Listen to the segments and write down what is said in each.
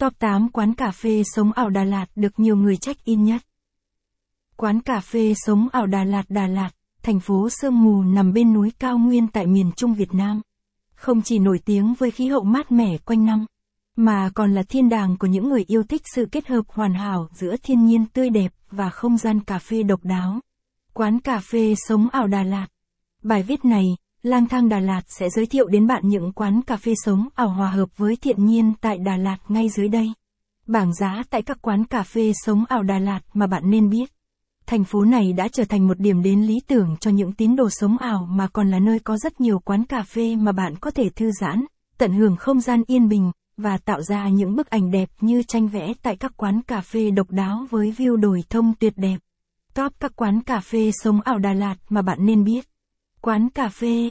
Top 8 quán cà phê sống ảo Đà Lạt được nhiều người check-in nhất. Quán cà phê sống ảo Đà Lạt Đà Lạt, thành phố sương mù nằm bên núi cao nguyên tại miền Trung Việt Nam. Không chỉ nổi tiếng với khí hậu mát mẻ quanh năm, mà còn là thiên đàng của những người yêu thích sự kết hợp hoàn hảo giữa thiên nhiên tươi đẹp và không gian cà phê độc đáo. Quán cà phê sống ảo Đà Lạt. Bài viết này, Lang thang Đà Lạt sẽ giới thiệu đến bạn những quán cà phê sống ảo hòa hợp với thiện nhiên tại Đà Lạt ngay dưới đây. Bảng giá tại các quán cà phê sống ảo Đà Lạt mà bạn nên biết. Thành phố này đã trở thành một điểm đến lý tưởng cho những tín đồ sống ảo mà còn là nơi có rất nhiều quán cà phê mà bạn có thể thư giãn, tận hưởng không gian yên bình và tạo ra những bức ảnh đẹp như tranh vẽ tại các quán cà phê độc đáo với view đồi thông tuyệt đẹp. Top các quán cà phê sống ảo Đà Lạt mà bạn nên biết. Quán cà phê.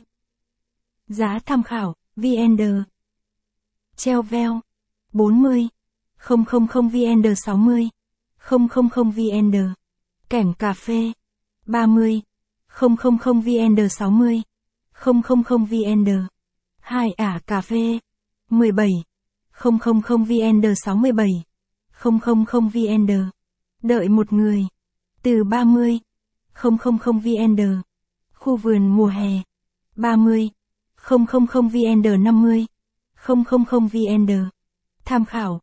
Giá tham khảo, VND. Treo veo. 40. 000 VND 60. 000 VND. Kẻm cà phê. 30. 000 VND 60. 000 VND. Hai ả cà phê. 17. 000 VND 67. 000 VND. Đợi một người. Từ 30. 000 VND. Khu vườn mùa hè. 30. 000 VND 50. 000 VND. Tham khảo.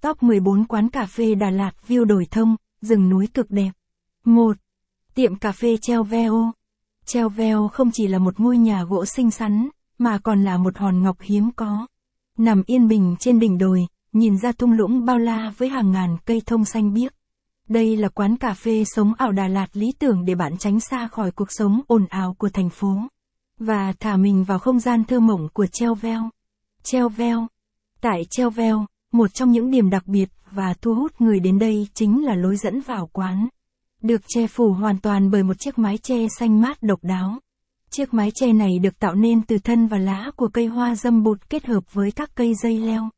Top 14 quán cà phê Đà Lạt view đổi thông, rừng núi cực đẹp. 1. Tiệm cà phê Treo Veo. Treo Veo không chỉ là một ngôi nhà gỗ xinh xắn, mà còn là một hòn ngọc hiếm có. Nằm yên bình trên đỉnh đồi, nhìn ra thung lũng bao la với hàng ngàn cây thông xanh biếc. Đây là quán cà phê sống ảo Đà Lạt lý tưởng để bạn tránh xa khỏi cuộc sống ồn ào của thành phố. Và thả mình vào không gian thơ mộng của Treo Veo. Treo Veo. Tại Treo Veo, một trong những điểm đặc biệt và thu hút người đến đây chính là lối dẫn vào quán. Được che phủ hoàn toàn bởi một chiếc mái che xanh mát độc đáo. Chiếc mái che này được tạo nên từ thân và lá của cây hoa dâm bụt kết hợp với các cây dây leo.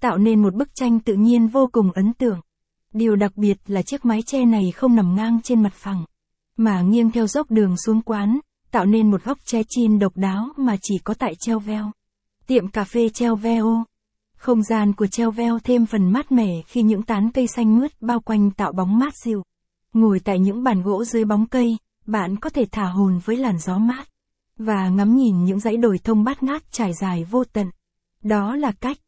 Tạo nên một bức tranh tự nhiên vô cùng ấn tượng. Điều đặc biệt là chiếc mái che này không nằm ngang trên mặt phẳng, mà nghiêng theo dốc đường xuống quán, tạo nên một góc che chin độc đáo mà chỉ có tại treo veo. Tiệm cà phê treo veo. Không gian của treo veo thêm phần mát mẻ khi những tán cây xanh mướt bao quanh tạo bóng mát dịu. Ngồi tại những bàn gỗ dưới bóng cây, bạn có thể thả hồn với làn gió mát và ngắm nhìn những dãy đồi thông bát ngát trải dài vô tận. Đó là cách